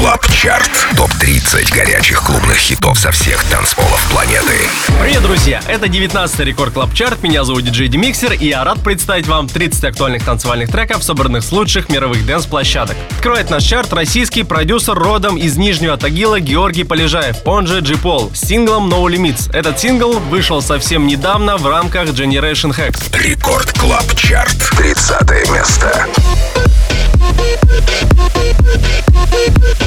Club Chart. Топ-30 горячих клубных хитов со всех танцполов планеты. Привет, друзья! Это 19-й Record Club Chart. Меня зовут диджей Демиксер, и я рад представить вам 30 актуальных танцевальных треков, собранных с лучших мировых дэнс-площадок. Открывает наш чарт российский продюсер родом из Нижнего Тагила Георгий Полежаев, он же Джипол, с синглом No Limits. Этот сингл вышел совсем недавно в рамках Generation Hex. Record Club Chart. 30 место. Bye.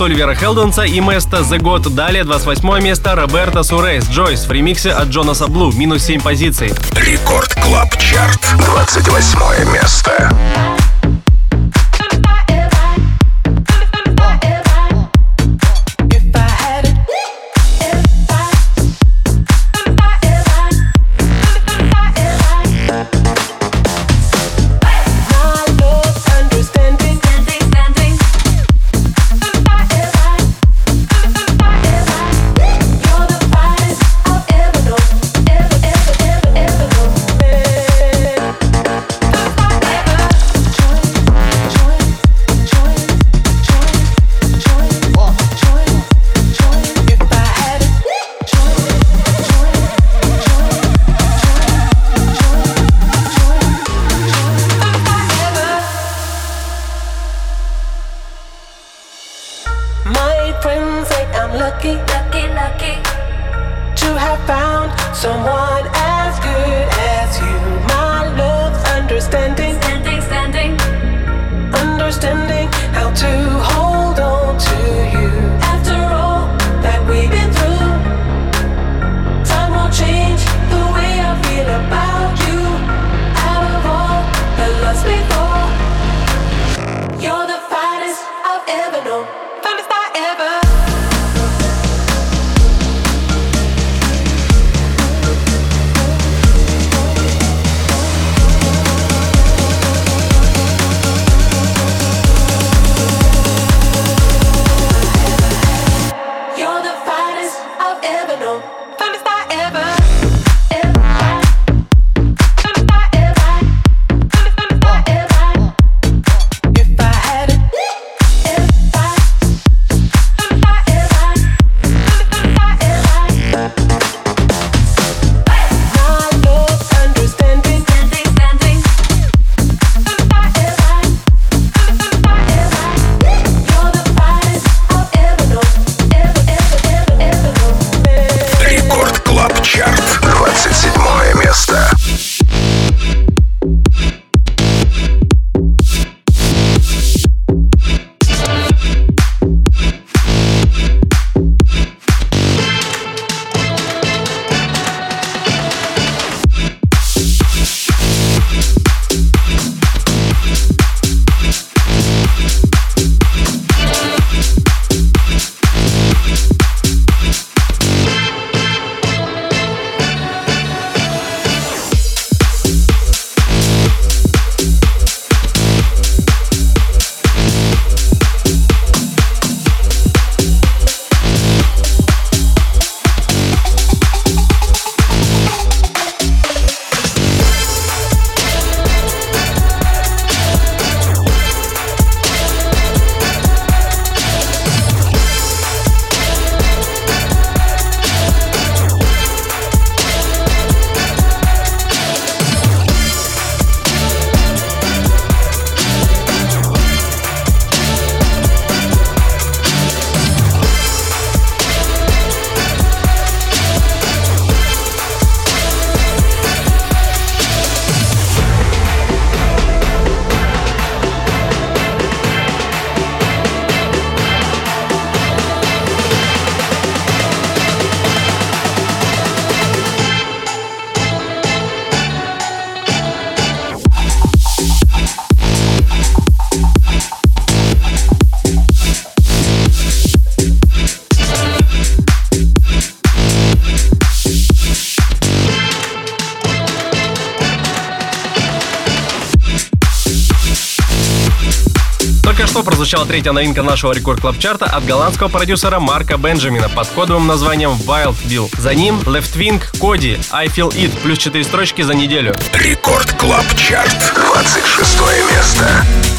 Оливера Хелденса и Места The G.O.A.T.. Далее 28 место Роберто Сурейс Joys в ремиксе от Джонаса Блу. Минус 7 позиций. Record Club Chart. 28 место. Прозвучала третья новинка нашего Record Club Chart а от голландского продюсера Марка Бенджамина под кодовым названием Wild Bill. За ним Left Wing, Kody, I Feel It, плюс 4 строчки за неделю. Record Club Chart, 26 место.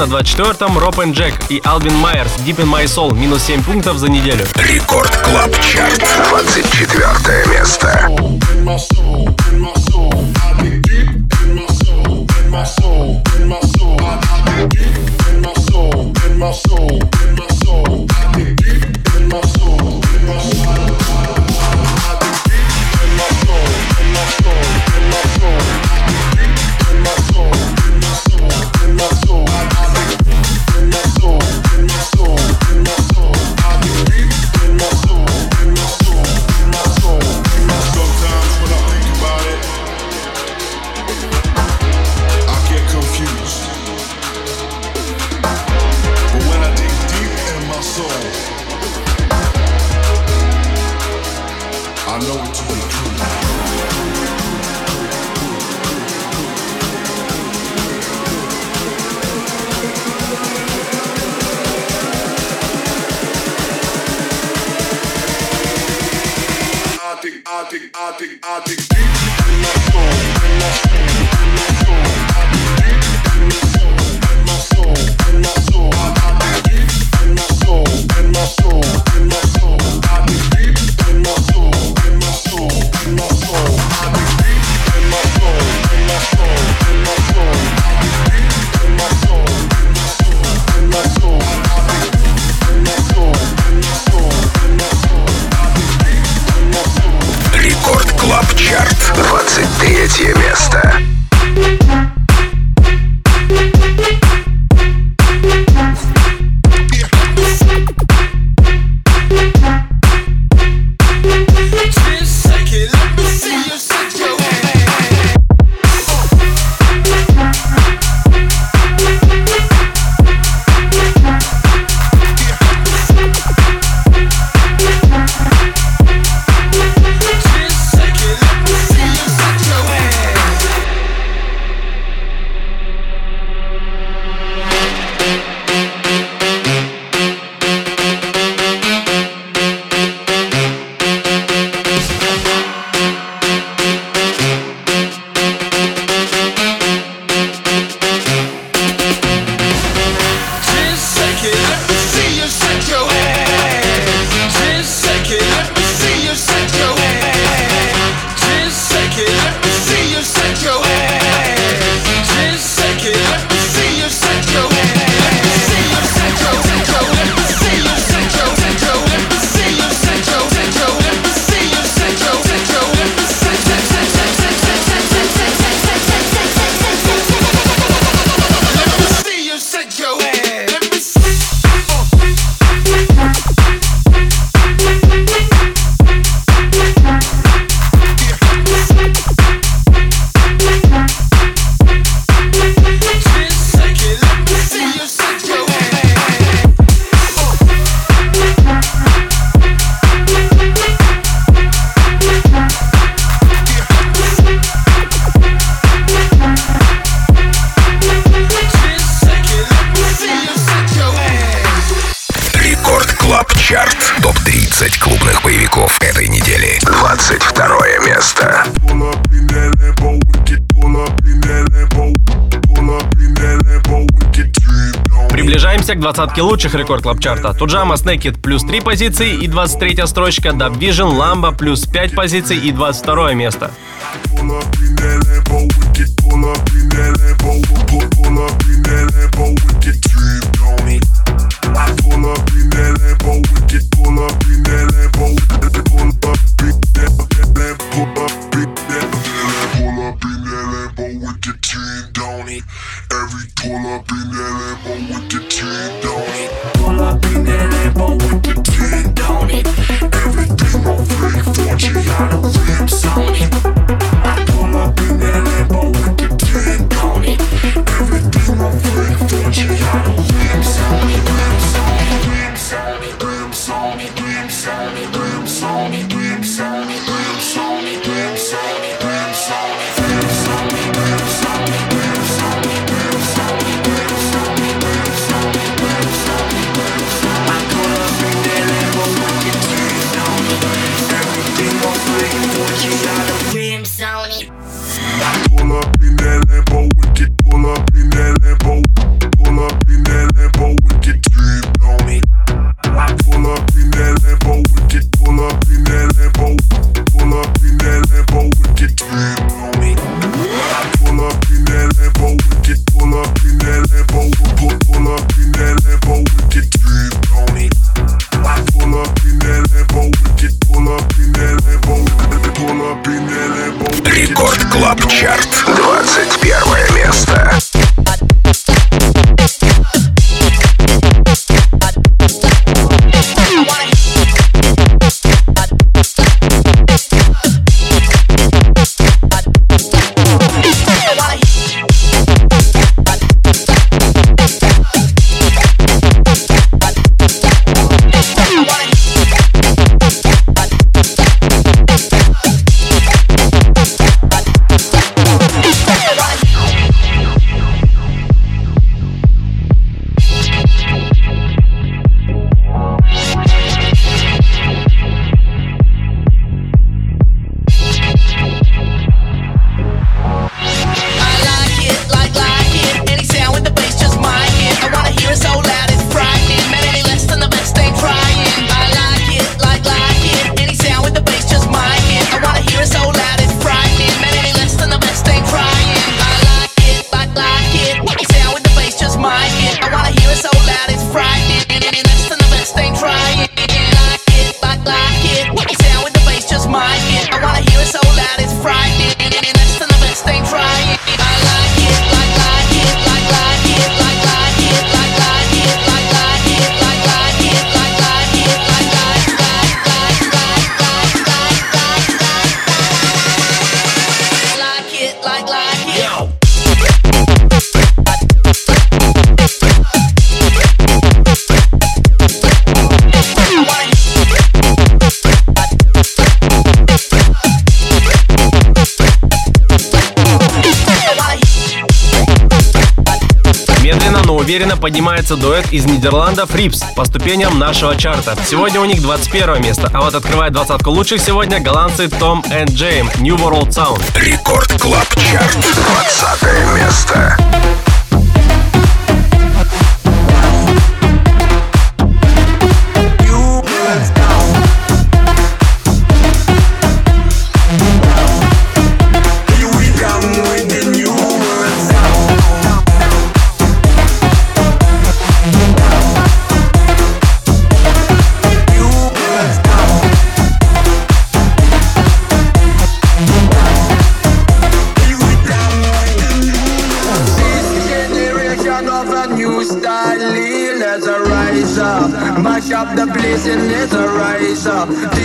На 24-м Роб и Джек и Алвин Майерс Deep in My Soul минус 7 пунктов за неделю. Record Club Chart, 24 место. my soul. Приближаемся к двадцатке лучших рекорд клабчарта. Туджама с Naked плюс 3 позиции и 23 строчка Dub Vision Lamba плюс 5 позиций и 22 место. I pull up in that Lambo, get pull up in поднимается дуэт из Нидерландов Рипс по ступеням нашего чарта. Сегодня у них 21 место, а вот открывает двадцатку лучших сегодня голландцы Том и Джейм New World Sound. Record Club Chart, 20 место. up.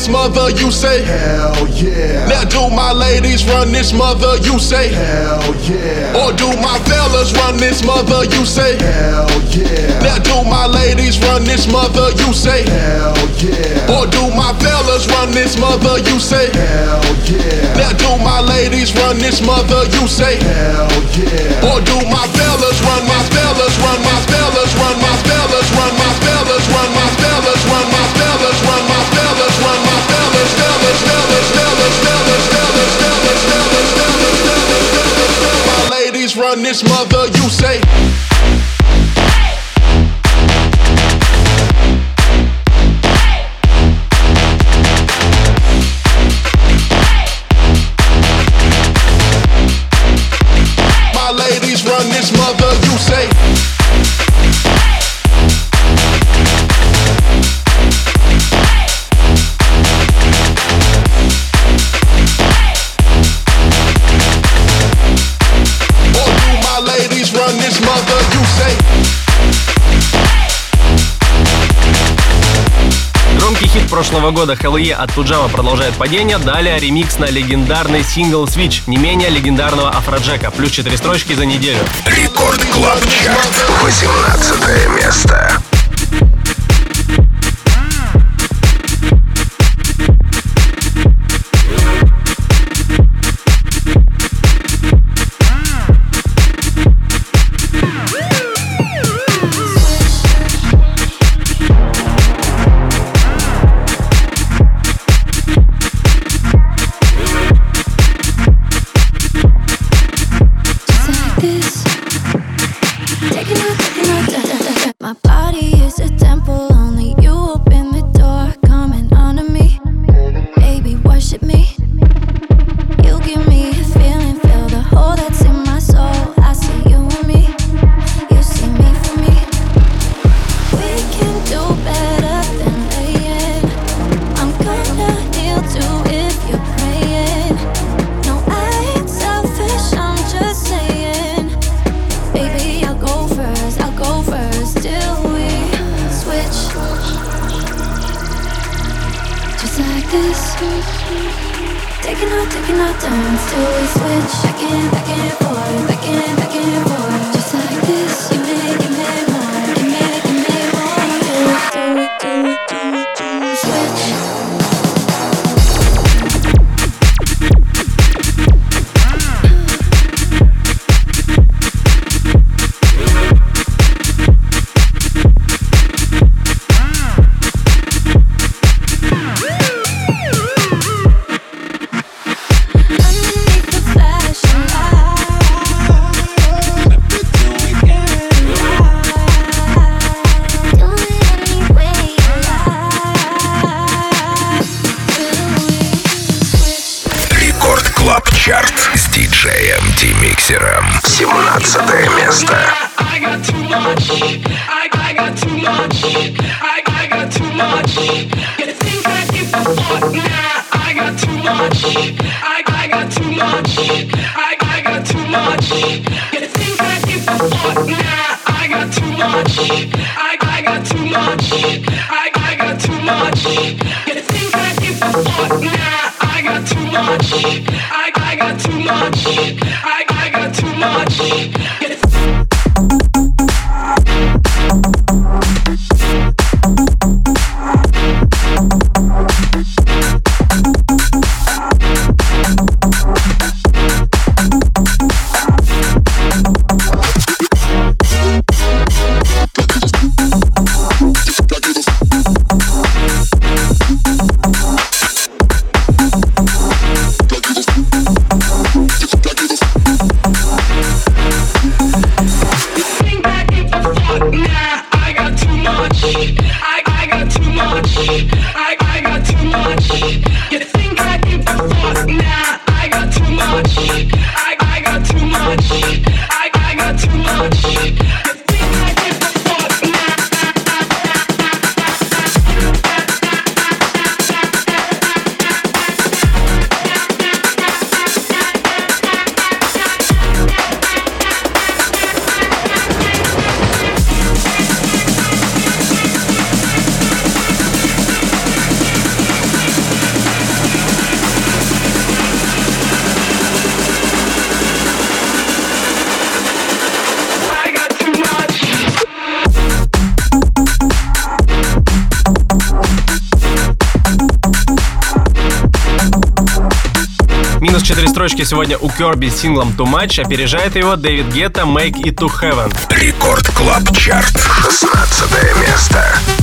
This mother, you say Hell yeah. Now do my ladies run this mother, you say Hell yeah. Or do my fellas run this mother, you say Hell yeah. Now do my ladies run this mother, you say Hell yeah. Or do my fellas run this mother, you say Hell yeah. Now do my ladies run this mother, you say Hell yeah. Or do my fellas run my this mother you say прошлого года Hell от Туджама продолжает падение. Далее ремикс на легендарный сингл Switch, не менее легендарного Афроджека. Плюс 4 строчки за неделю. Record Club Chart, 18 место. this Taking our, taking our time till we switch Back and, back and forth. десятке сегодня у Керби с синглом Too Much опережает его David Guetta Make It To Heaven. Record Club Chart, 16 место.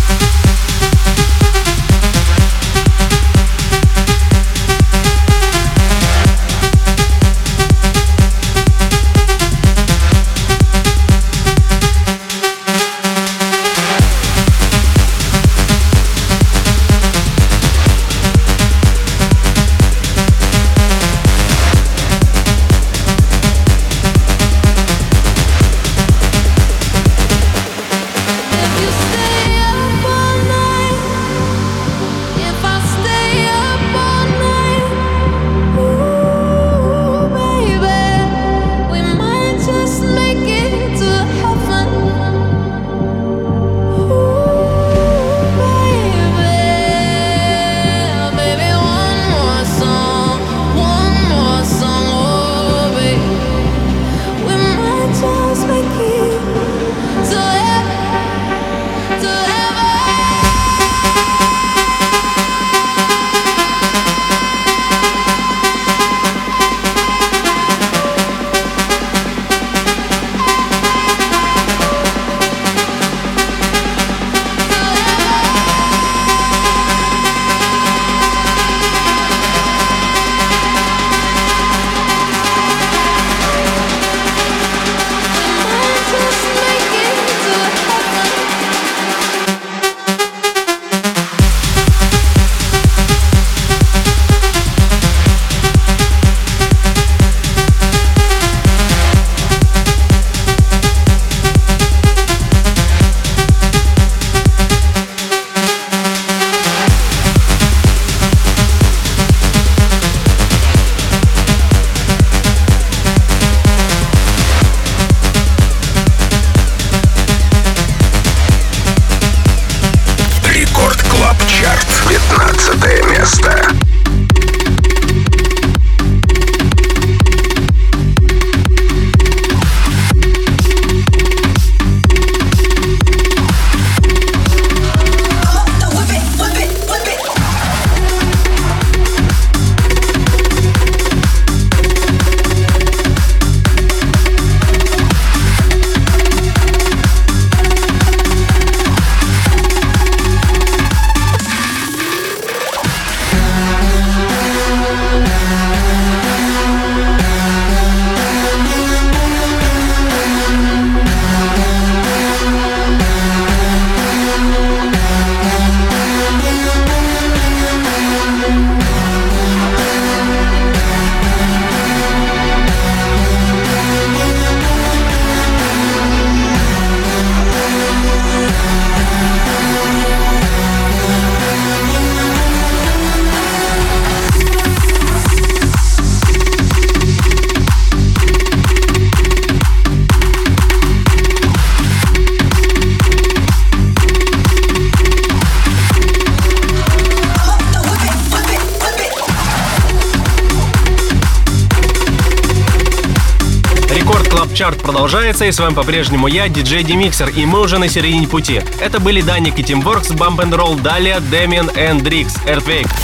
Чарт продолжается, и с вами по-прежнему я, диджей Demixer, и мы уже на середине пути. Это были Dannic и Teamworx, Bump and Roll, далее Damien N-Drix.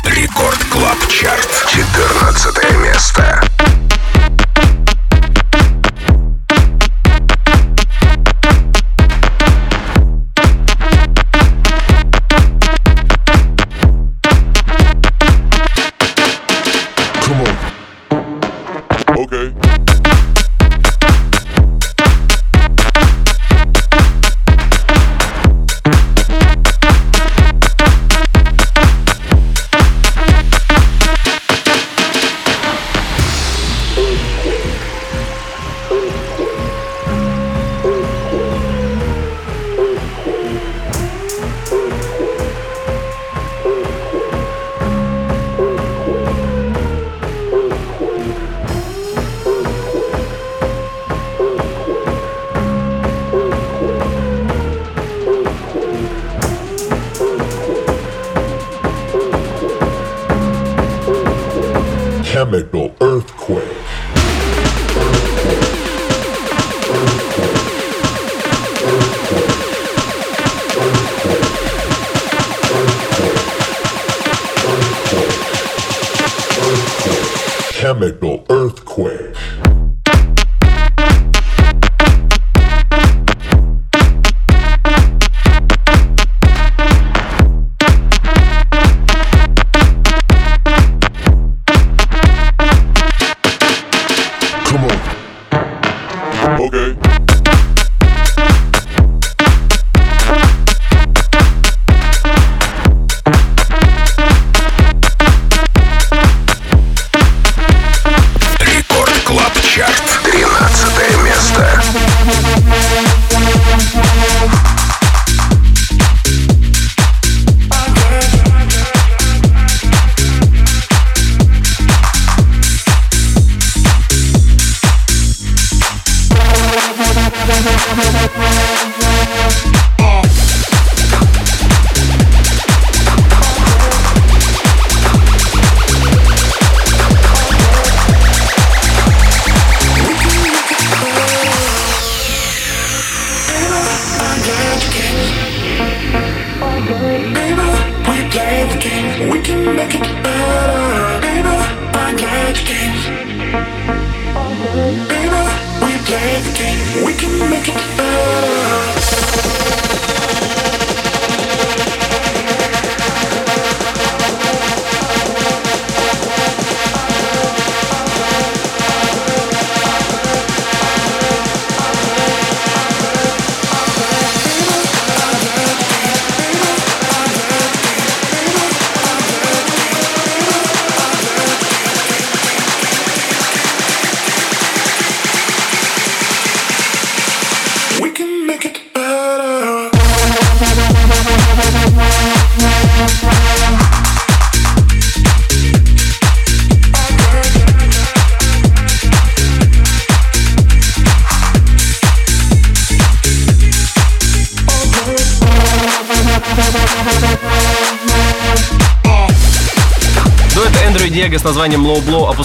Record Club Chart. 14 место.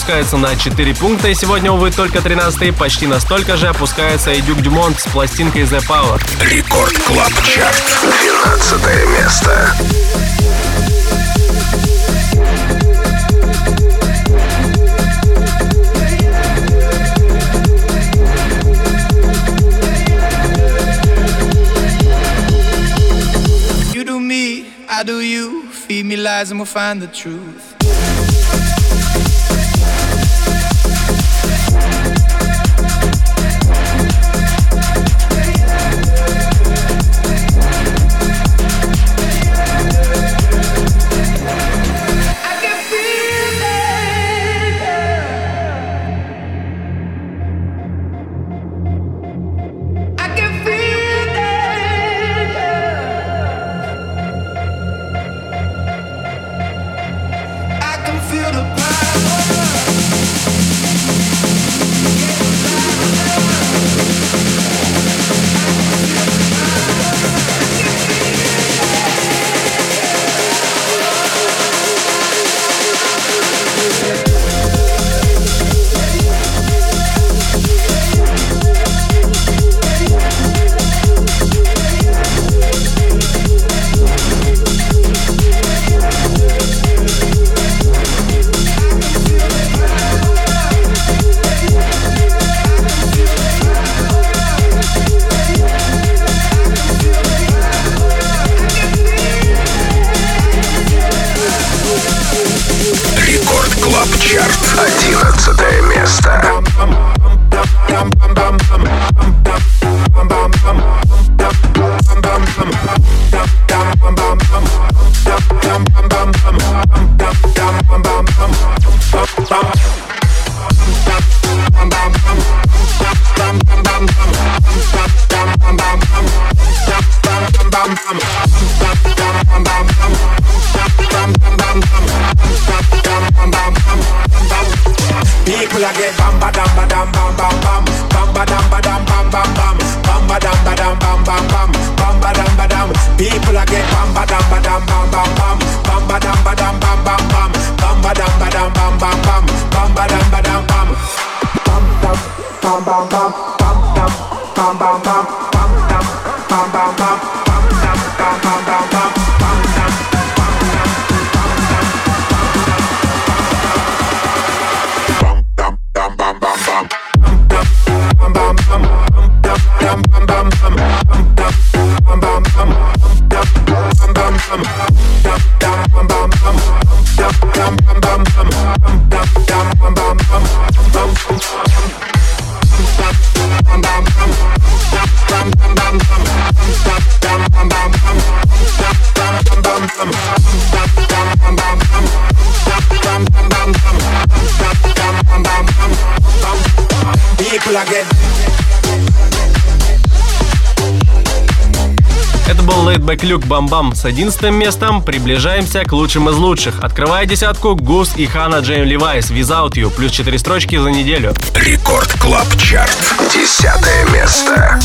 Опускается на 4 пункта, и сегодня, увы, только 13 почти настолько же опускается и Duke Dumont с пластинкой The Power. Record Club Chart. 12 место. You do me, I do you. Feed me lies and we'll find the truth. bam bam, bam ba dam ba dam bam bam bam, bam ba dam ba dam. People a get bam ba dam ba dam bam bam bam, bam ba dam ba dam bam bam bam, bam ba dam ba dam bam bam bam, bam ba dam ba dam bam, bam bam bam bam bam, bam bam bam bam. Флэшбэк Люк Бамбам с 11 местом. Приближаемся к лучшим из лучших. Открывая десятку, Гус и Хана Джейм Левайс Without You. Плюс 4 строчки за неделю. Рекорд Клаб Чарт. Десятое место.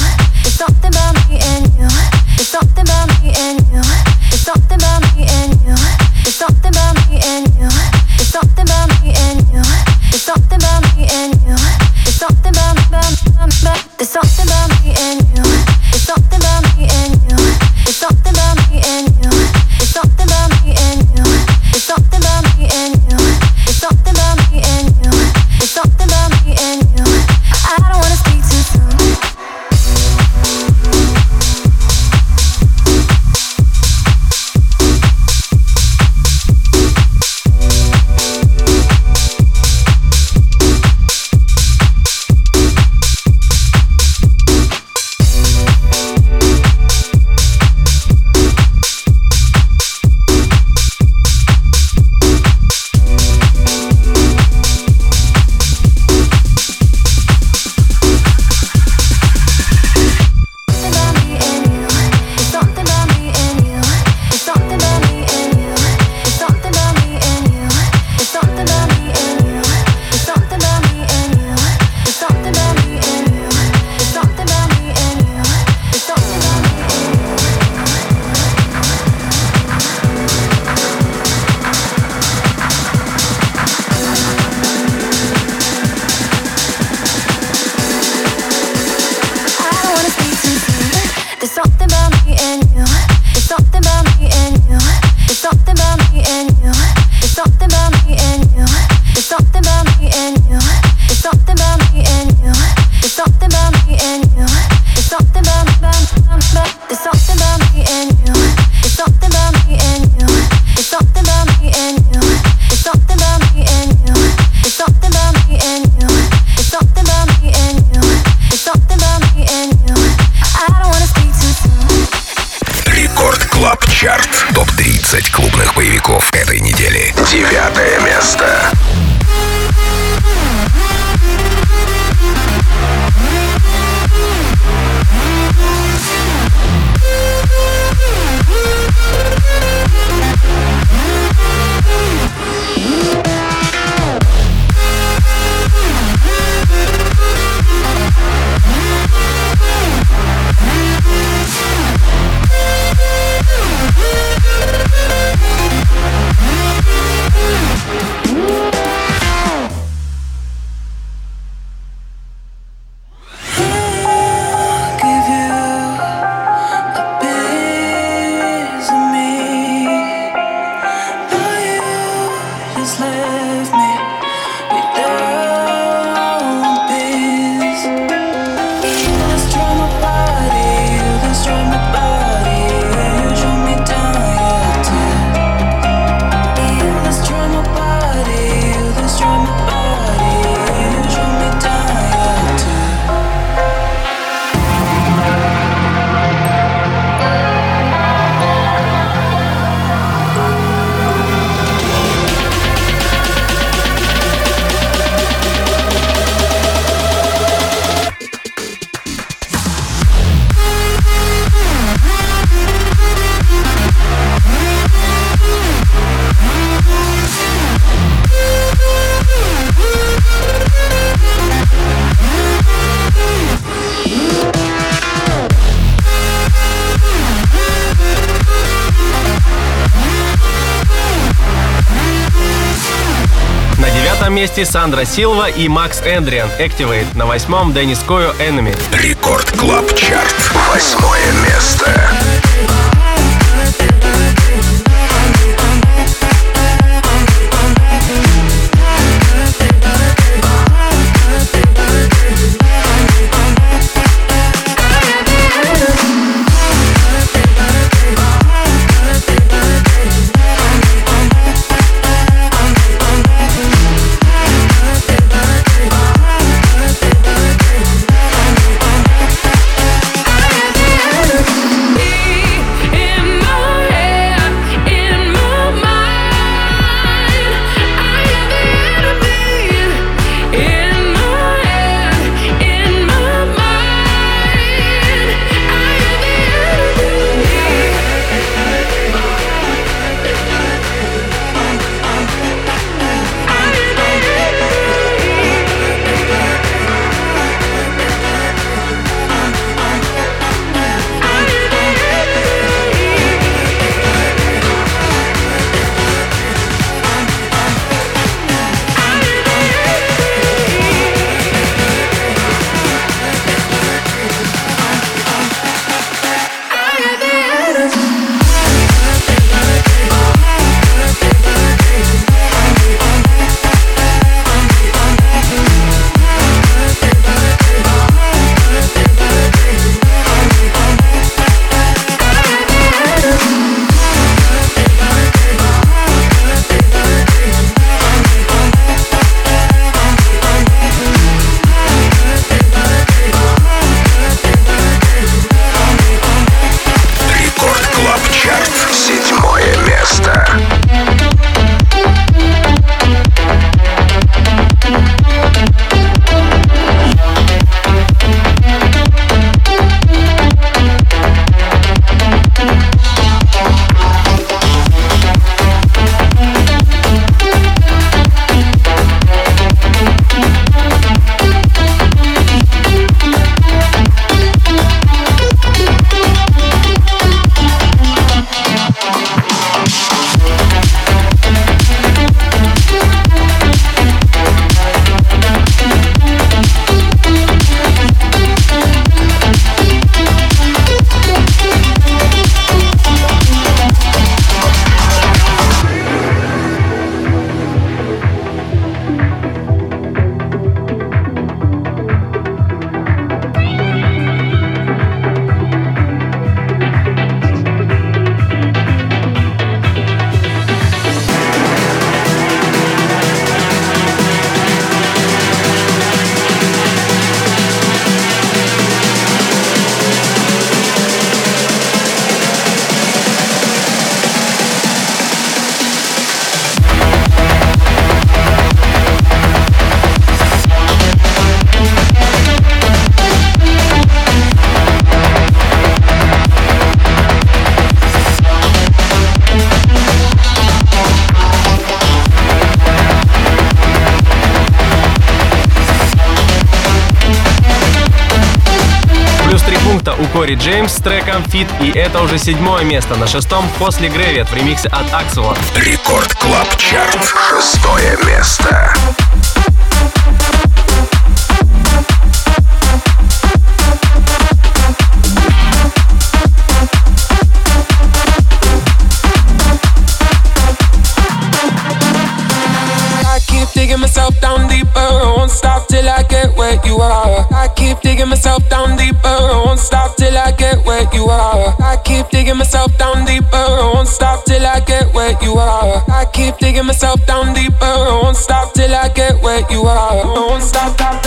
Шестом месте Sandro Silva и Макс Эндриан Activate. На восьмом Dennis Koyu Enemy. Record Club Chart. Восьмое место. Джеймс с треком Fit. И это уже седьмое место. На шестом после Грэвит в ремиксе от Аксела. Рекорд Клаб Чарт. Шестое место. Digging myself down deeper. Won't stop till I get where you are. I keep digging myself down deeper. I Won't stop till I get where you are. I Won't stop,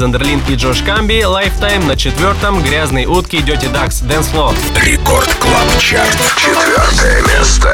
Zonderling и Josh Cumbee Lifetime. На четвертом Грязные утки Dirty Ducks Dance. Record Club Chart. Четвертое место.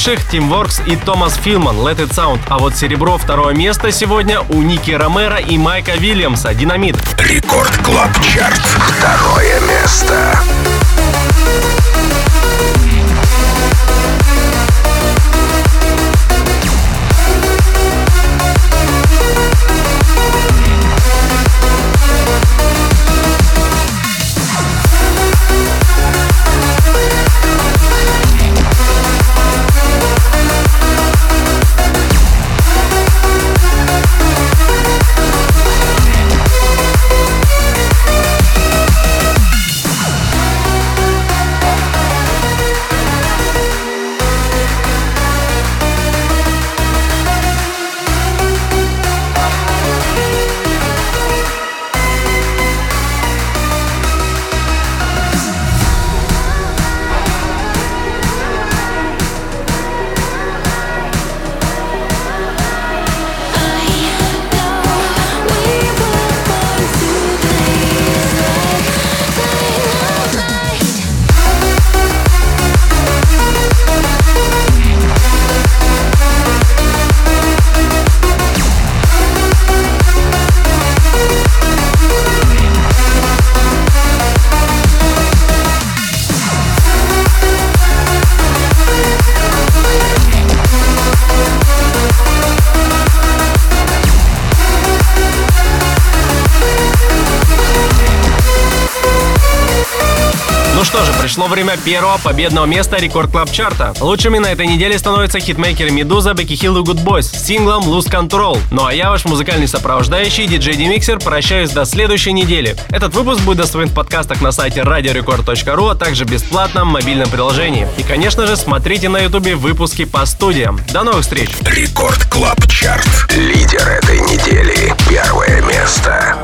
Лучших Teamworx и Томас Филман Let It Sound. А вот серебро второе место сегодня у Ники Ромера и Майка Вильямса Dynamite. Record Club Chart. Второе место. Время первого победного места Record Club Chart а. Лучшими на этой неделе становятся хитмейкеры Meduza, Becky Hill и Goodboys с синглом Lose Control. Ну а я, ваш музыкальный сопровождающий, диджей Demixer, прощаюсь до следующей недели. Этот выпуск будет доступен в подкастах на сайте radiorecord.ru, а также бесплатном мобильном приложении. И, конечно же, смотрите на ютубе выпуски по студиям. До новых встреч! Record Club Chart. Лидер этой недели. Первое место.